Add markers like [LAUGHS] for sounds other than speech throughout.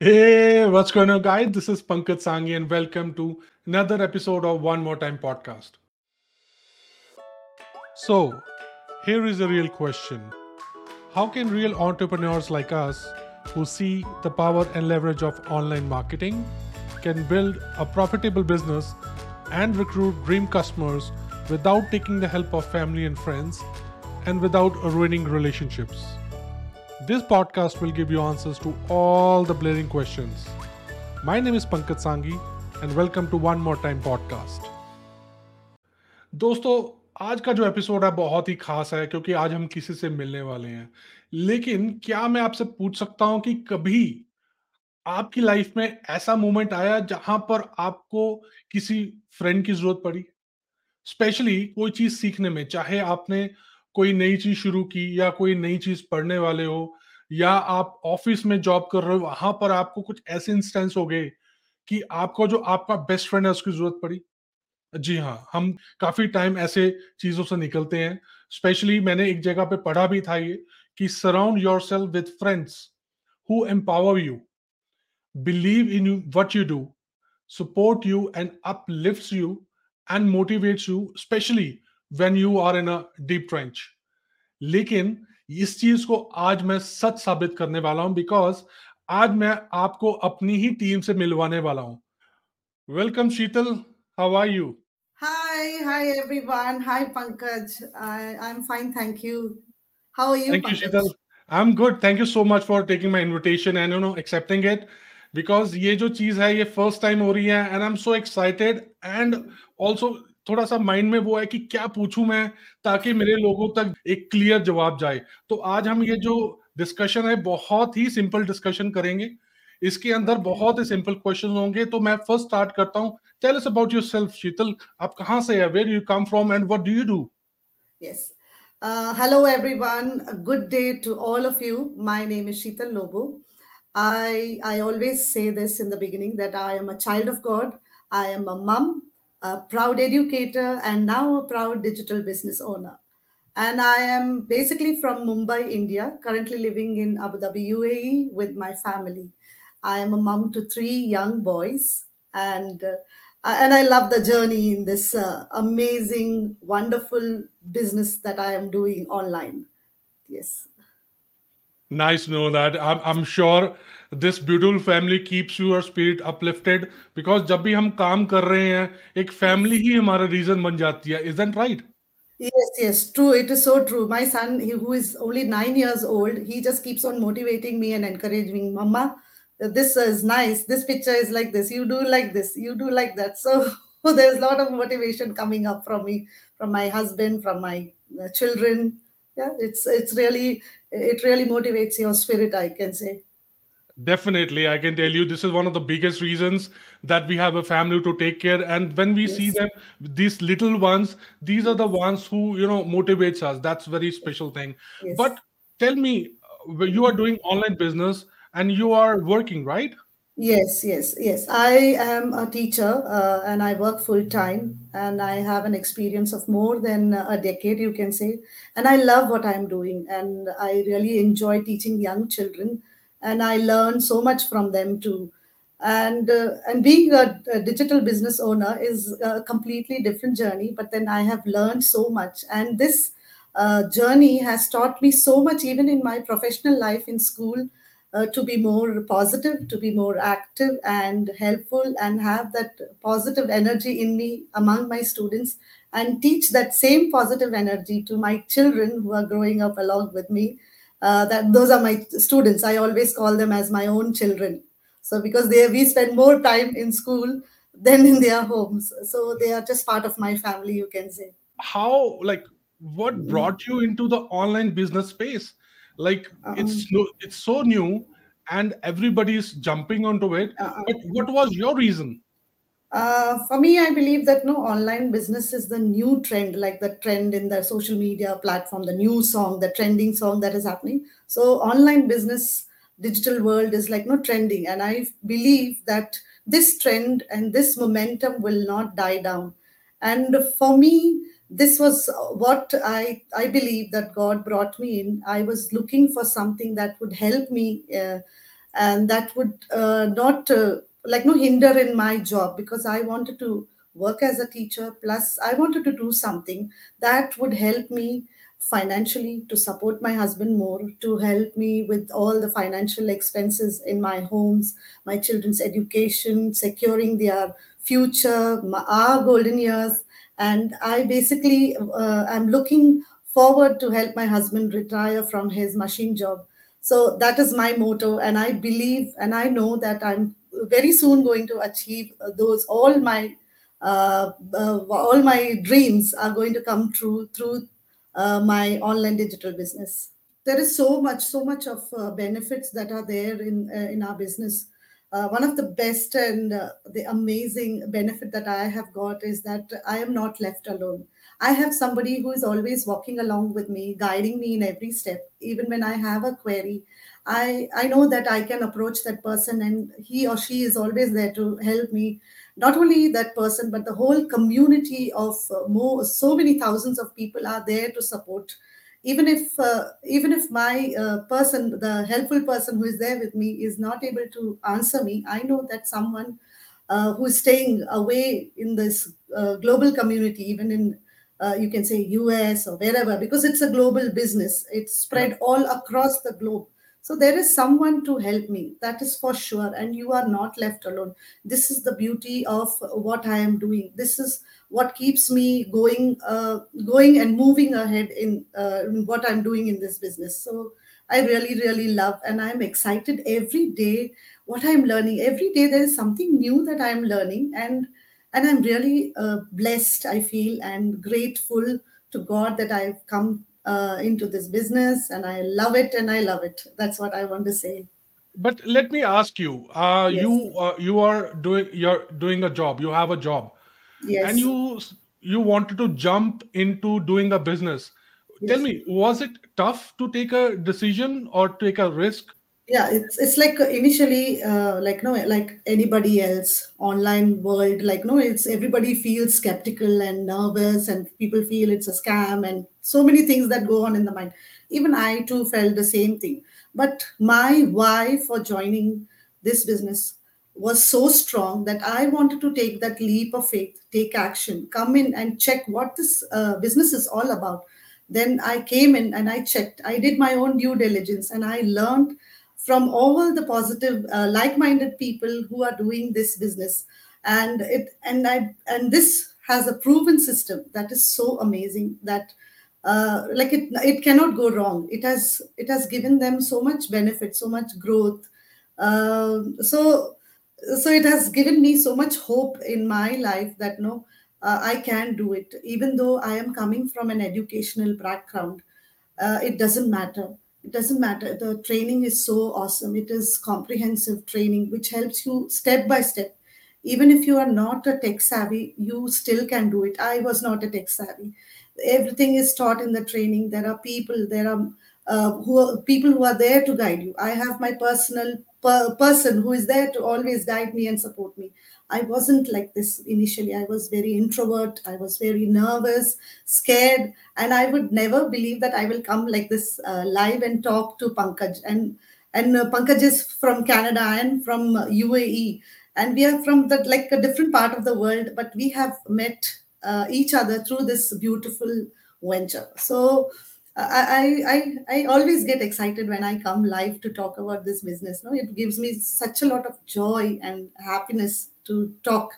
Hey, what's going on, guys? This is Pankaj Sanghi, and welcome to another episode of One More Time podcast. So, here is a real question How can real entrepreneurs like us, who see the power and leverage of online marketing, can build a profitable business and recruit dream customers without taking the help of family and friends and without ruining relationships? This podcast will give you answers to all the blaring questions. My name is Pankaj Sanghi, and welcome to One More Time podcast. दोस्तों आज का जो episode है बहुत ही खास है क्योंकि आज हम किसी से मिलने वाले हैं लेकिन क्या मैं आपसे पूछ सकता हूँ कि कभी आपकी लाइफ में ऐसा मोमेंट आया जहाँ पर आपको किसी फ्रेंड की ज़रूरत पड़ी स्पेशली कोई चीज़ सीखने में चाहे आपने कोई नई चीज़ शुरू की या कोई नई चीज़ पढ़ने वाले हो या आप ऑफ़िस में जॉब कर रहे हो वहाँ पर आपको कुछ ऐसे इंस्टेंस हो गए कि आपको जो आपका बेस्ट फ्रेंड है उसकी ज़रूरत पड़ी? जी हाँ हम काफ़ी टाइम ऐसे चीज़ों से निकलते हैं। स्पेशली मैंने एक जगह पे पढ़ा भी था ये कि surround yourself with friends who empower you believe in you, what you do, support you, and uplifts you and motivates you, especially when you are in a deep trench. लेकिन इस चीज़ को आज मैं सच साबित करने वाला हूँ बिकॉज़ आज मैं आपको अपनी ही टीम से मिलवाने वाला हूँ welcome Sheetal how are you Hi, hi everyone. Hi Pankaj. I, I'm fine, thank you. How are you? Thank you, Pankaj? Sheetal. I'm good. Thank you so much for taking my invitation and you know accepting it because ये जो चीज़ है ये first time हो रही है and I am so excited and also थोड़ा सा mind में वो है कि क्या पूछूँ मैं ताकि मेरे लोगों तक एक क्लियर जवाब जाए तो आज हम ये जो डिस्कशन है बहुत ही सिंपल डिस्कशन करेंगे इसके अंदर बहुत ही सिंपल क्वेश्चन होंगे तो मैं फ़र्स्ट स्टार्ट करता हूँ tell us about yourself Sheetal आप कहाँ से है where you come from and what do you do Yes. Uh, hello everyone. A good day to all of you. My name is Sheetal Lobo. I I always say this in the beginning that I am a child of God. I am a mum, a proud educator, and now a proud digital business owner. And I am basically from Mumbai, India, currently living in Abu Dhabi, UAE with my family. I am a mom to three young boys, and uh, and I love the journey in this uh, amazing, wonderful business that I am doing online. Yes. Nice to know that. I'm, I'm sure this beautiful family keeps your spirit uplifted because जब भी हम काम कर रहे हैं एक family ही हमारा reason बन जाती है isn't right Yes, yes, true. It is so true. My son, he, who is only nine years old, he just keeps on motivating me and encouraging me. Mama, this is nice. This picture is like this. You do like this. You do like that. So [LAUGHS] there's a lot of motivation coming up from me, from my husband, from my uh, children. Yeah, it's it's really it really motivates your spirit. I can say. definitely I can tell you this is one of the biggest reasons that we have a family to take care and when we see them these little ones these are the ones who you know motivates us that's very special thing yes. but tell me uh, you are doing online business and you are working right Yes, yes, yes. I am a teacher uh, and I work full time and I have an experience of more than a decade, you can say. And I love what I'm doing and I really enjoy teaching young children and I learn so much from them too. And uh, and being a, a digital business owner is a completely different journey, but then I have learned so much. And this uh, journey has taught me so much, even in my professional life in school uh, to be more positive, to be more active and helpful, and have that positive energy in me among my students, and teach that same positive energy to my children who are growing up along with me. Uh, that those are my students. I always call them as my own children. So because they we spend more time in school than in their homes, so they are just part of my family. You can say. how like what brought you into the online business space like Um, it's no it's so new and everybody's jumping onto it. Uh, but what was your reason? Uh, for me, I believe that no online business is the new trend, like the trend in the social media platform, the new song, the trending song that is happening. So online business, digital world is like no trending, and I believe that this trend and this momentum will not die down. And for me, this was what I I believe that God brought me in. I was looking for something that would help me. Uh, and that would uh, not uh, like no hinder in my job because I wanted to work as a teacher plus I wanted to do something that would help me financially to support my husband more to help me with all the financial expenses in my homes my children's education securing their future my, our golden years and i basically uh, i'm looking forward to help my husband retire from his machine job so that is my motto and i believe and i know that i'm very soon going to achieve those all my uh, uh, all my dreams are going to come true through uh, my online digital business. There is so much, so much of uh, benefits that are there in uh, in our business. Uh, one of the best and uh, the amazing benefit that I have got is that I am not left alone. I have somebody who is always walking along with me, guiding me in every step. Even when I have a query, I I know that I can approach that person, and he or she is always there to help me not only that person but the whole community of uh, more so many thousands of people are there to support even if uh, even if my uh, person the helpful person who is there with me is not able to answer me i know that someone uh, who is staying away in this uh, global community even in uh, you can say us or wherever because it's a global business it's spread all across the globe so there is someone to help me, that is for sure. And you are not left alone. This is the beauty of what I am doing. This is what keeps me going, uh, going and moving ahead in, uh, in what I'm doing in this business. So I really, really love, and I'm excited every day what I'm learning. Every day there is something new that I'm learning, and and I'm really uh, blessed. I feel and grateful to God that I've come uh, into this business and I love it and I love it. That's what I want to say. But let me ask you, uh, yes. you uh, you are doing you're doing a job. You have a job, yes. and you you wanted to jump into doing a business. Yes. Tell me, was it tough to take a decision or take a risk yeah it's it's like initially uh, like no like anybody else online world like no it's everybody feels skeptical and nervous and people feel it's a scam and so many things that go on in the mind. Even i too felt the same thing. But my why for joining this business was so strong that i wanted to take that leap of faith take action come in and check what this uh, business is all about. Then i came in and i checked. I did my own due diligence and i learned from all the positive uh, like-minded people who are doing this business. And it and i and this has a proven system that is so amazing that uh, like it it cannot go wrong. It has it has given them so much benefit so much growth. Uh, so so it has given me so much hope in my life that no uh, i can do it. Even though i am coming from an educational background uh, it doesn't matter. It doesn't matter. The training is so awesome. It is comprehensive training which helps you step by step. Even if you are not a tech savvy you still can do it. I was not a tech savvy everything is taught in the training there are people there are uh, who are people who are there to guide you i have my personal per- person who is there to always guide me and support me I wasn't like this initially. I was very introvert. I was very nervous, scared, and I would never believe that I will come like this uh, live and talk to Pankaj. And and uh, Pankaj is from Canada and from UAE, and we are from the like a different part of the world, but we have met uh, each other through this beautiful venture. So I, I I always get excited when I come live to talk about this business. No, it gives me such a lot of joy and happiness to talk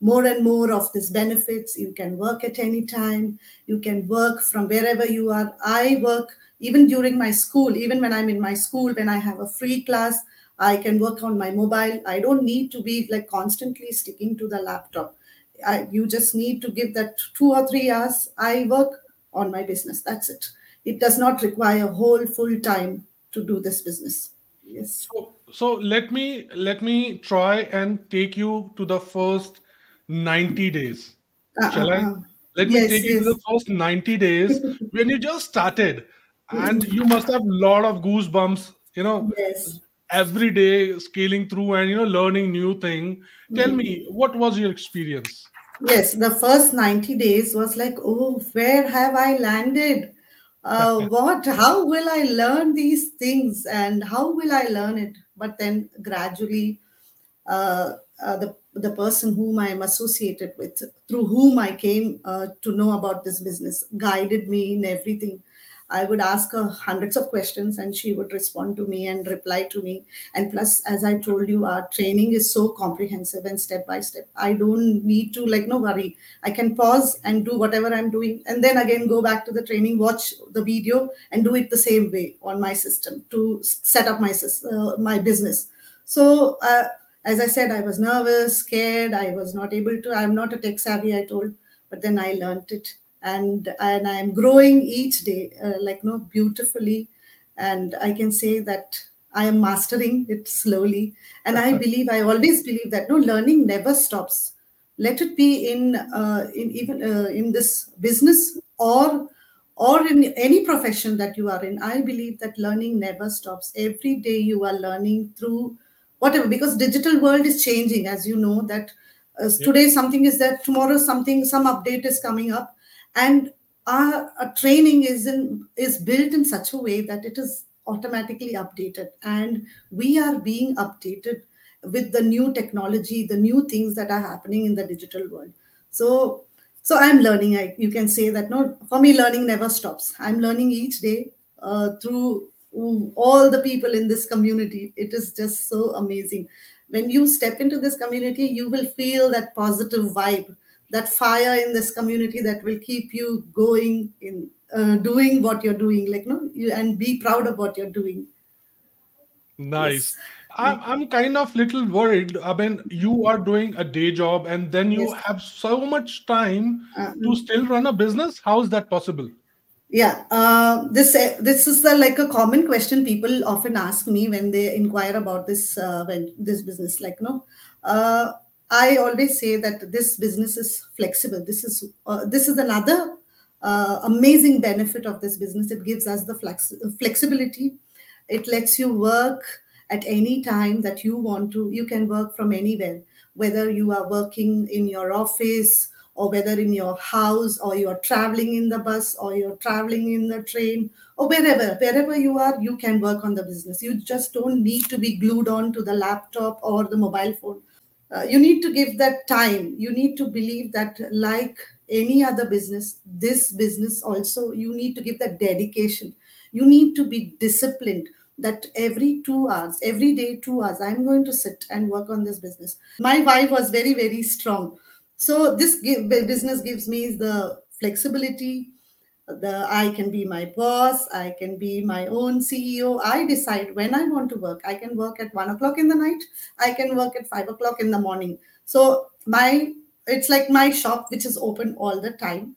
more and more of these benefits. You can work at any time. You can work from wherever you are. I work even during my school, even when I'm in my school, when I have a free class, I can work on my mobile. I don't need to be like constantly sticking to the laptop. I, you just need to give that two or three hours. I work on my business. That's it it does not require a whole full time to do this business yes so, so let me let me try and take you to the first 90 days uh-uh. shall i let me take yes. you to the first 90 days [LAUGHS] when you just started and you must have a lot of goosebumps you know yes every day scaling through and you know learning new thing tell mm-hmm. me what was your experience yes the first 90 days was like oh where have i landed uh, [LAUGHS] what how will i learn these things and how will i learn it but then gradually uh, uh, the the person whom I am associated with, through whom I came uh, to know about this business, guided me in everything. I would ask her hundreds of questions and she would respond to me and reply to me. And plus, as I told you, our training is so comprehensive and step by step. I don't need to, like, no worry. I can pause and do whatever I'm doing and then again go back to the training, watch the video, and do it the same way on my system to set up my, uh, my business. So, uh, as I said, I was nervous, scared. I was not able to. I'm not a tech savvy, I told, but then I learned it and and i'm growing each day uh, like no beautifully. And i can say that i am mastering it slowly. And i believe i always believe that no learning never stops. Let it be in uh, in even uh, in this business or or in any profession that you are in. I believe that learning never stops. Every day you are learning through whatever because digital world is changing as you know that uh, today something is that tomorrow something some update is coming up and our, our training is in is built in such a way that it is automatically updated. And we are being updated with the new technology the new things that are happening in the digital world. So so i'm learning. I, you can say that no for me learning never stops. I'm learning each day uh, through all the people in this community. It is just so amazing. When you step into this community you will feel that positive vibe that fire in this community that will keep you going in uh, doing what you're doing like no you, and be proud of what you're doing nice yes. I'm, I'm kind of little worried i mean you are doing a day job and then you yes. have so much time uh, to still run a business how is that possible yeah uh, this uh, this is the like a common question people often ask me when they inquire about this uh, when this business like no uh, I always say that this business is flexible. This is uh, this is another uh, amazing benefit of this business. It gives us the flex- flexibility. It lets you work at any time that you want to. You can work from anywhere, whether you are working in your office or whether in your house or you're traveling in the bus or you're traveling in the train or wherever wherever you are you can work on the business you just don't need to be glued on to the laptop or the mobile phone uh, you need to give that time. You need to believe that like any other business this business also you need to give that dedication. You need to be disciplined that every two hours every day two hours i'm going to sit and work on this business. My wife was very very strong. So this give, business gives me the flexibility the i can be my boss i can be my own ceo i decide when i want to work. I can work at one o'clock in the night. I can work at five o'clock in the morning. So my it's like my shop which is open all the time.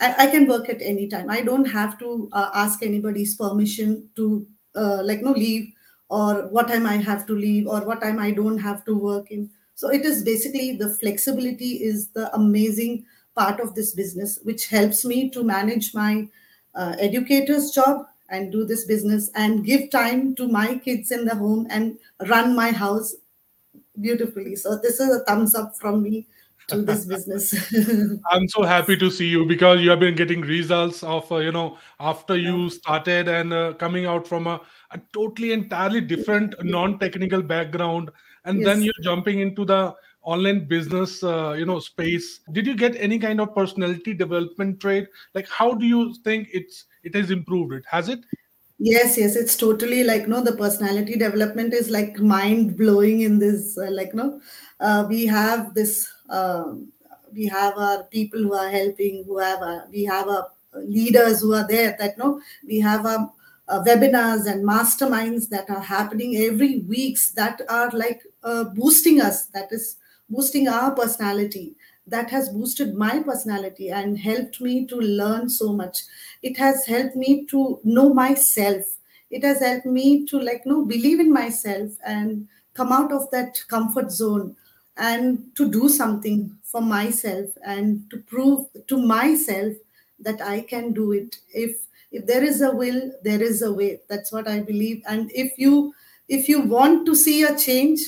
I, I can work at any time. I don't have to uh, ask anybody's permission to uh, like no leave or what time i have to leave or what time i don't have to work in. So it is basically the flexibility is the amazing part of this business, which helps me to manage my uh, educator's job and do this business and give time to my kids in the home and run my house beautifully. So this is a thumbs up from me to this [LAUGHS] business. [LAUGHS] I'm so happy to see you because you have been getting results of uh, you know after you started and uh, coming out from a, a totally entirely different non-technical background and yes. then you're jumping into the online business uh, you know space did you get any kind of personality development trait? Like how do you think it's it has improved it? Has it? Yes yes it's totally like no the personality development is like mind blowing in this uh, like no uh, we have this uh, we have our people who are helping who have a, we have a leaders who are there that no we have a uh, webinars and masterminds that are happening every weeks that are like uh, boosting us that is boosting our personality. That has boosted my personality and helped me to learn so much. It has helped me to know myself. It has helped me to like know believe in myself and come out of that comfort zone and to do something for myself and to prove to myself that i can do it. If if there is a will there is a way. That's what i believe. And if you if you want to see a change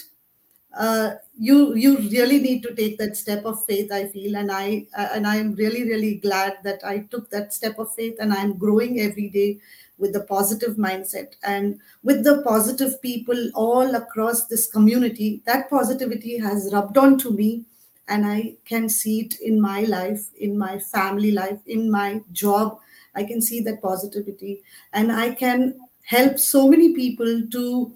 uh, you you really need to take that step of faith i feel. And i and i'm really really glad that i took that step of faith. And i'm growing every day with the positive mindset. And with the positive people all across this community that positivity has rubbed on to me. And i can see it in my life in my family life in my job. I can see that positivity. And i can help so many people to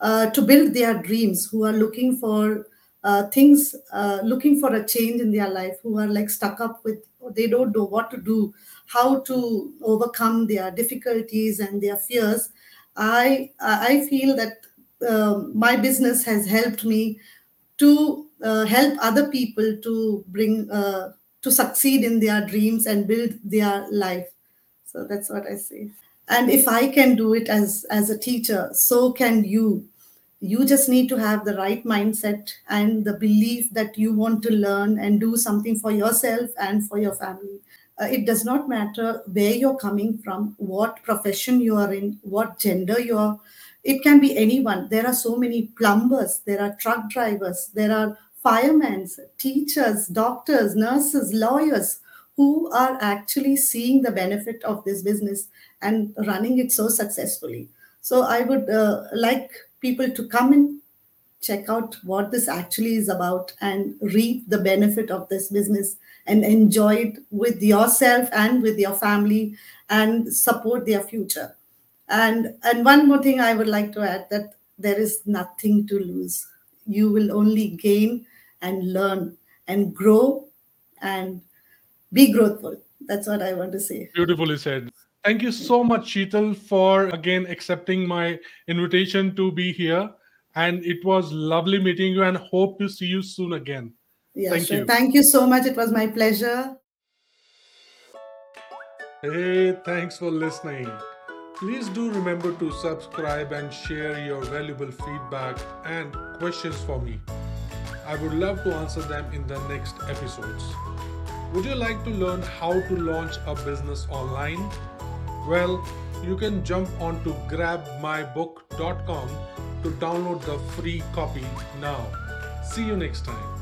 uh, to build their dreams who are looking for uh, things uh, looking for a change in their life who are like stuck up with they don't know what to do how to overcome their difficulties and their fears. I i feel that um, my business has helped me to uh, help other people to bring uh, to succeed in their dreams and build their life. So that's what i say and if i can do it as as a teacher so can you. You just need to have the right mindset and the belief that you want to learn and do something for yourself and for your family. Uh, it does not matter where you're coming from what profession you are in what gender you are. It can be anyone. There are so many plumbers there are truck drivers there are firemen teachers doctors nurses lawyers who are actually seeing the benefit of this business and running it so successfully. So i would uh, like people to come and check out what this actually is about and reap the benefit of this business and enjoy it with yourself and with your family and support their future. And and one more thing i would like to add that there is nothing to lose. You will only gain and learn and grow and be growthful. That's what i want to say. Beautifully said. Thank you so much, Sheetal, for again accepting my invitation to be here. And it was lovely meeting you and hope to see you soon again. yeah Thank sure. you. thank you so much it was my pleasure Hey, thanks for listening. Please do remember to subscribe and share your valuable feedback and questions for me. I would love to answer them in the next episodes. Would you like to learn how to launch a business online? Well, you can jump on to grabmybook.com to download the free copy now. See you next time.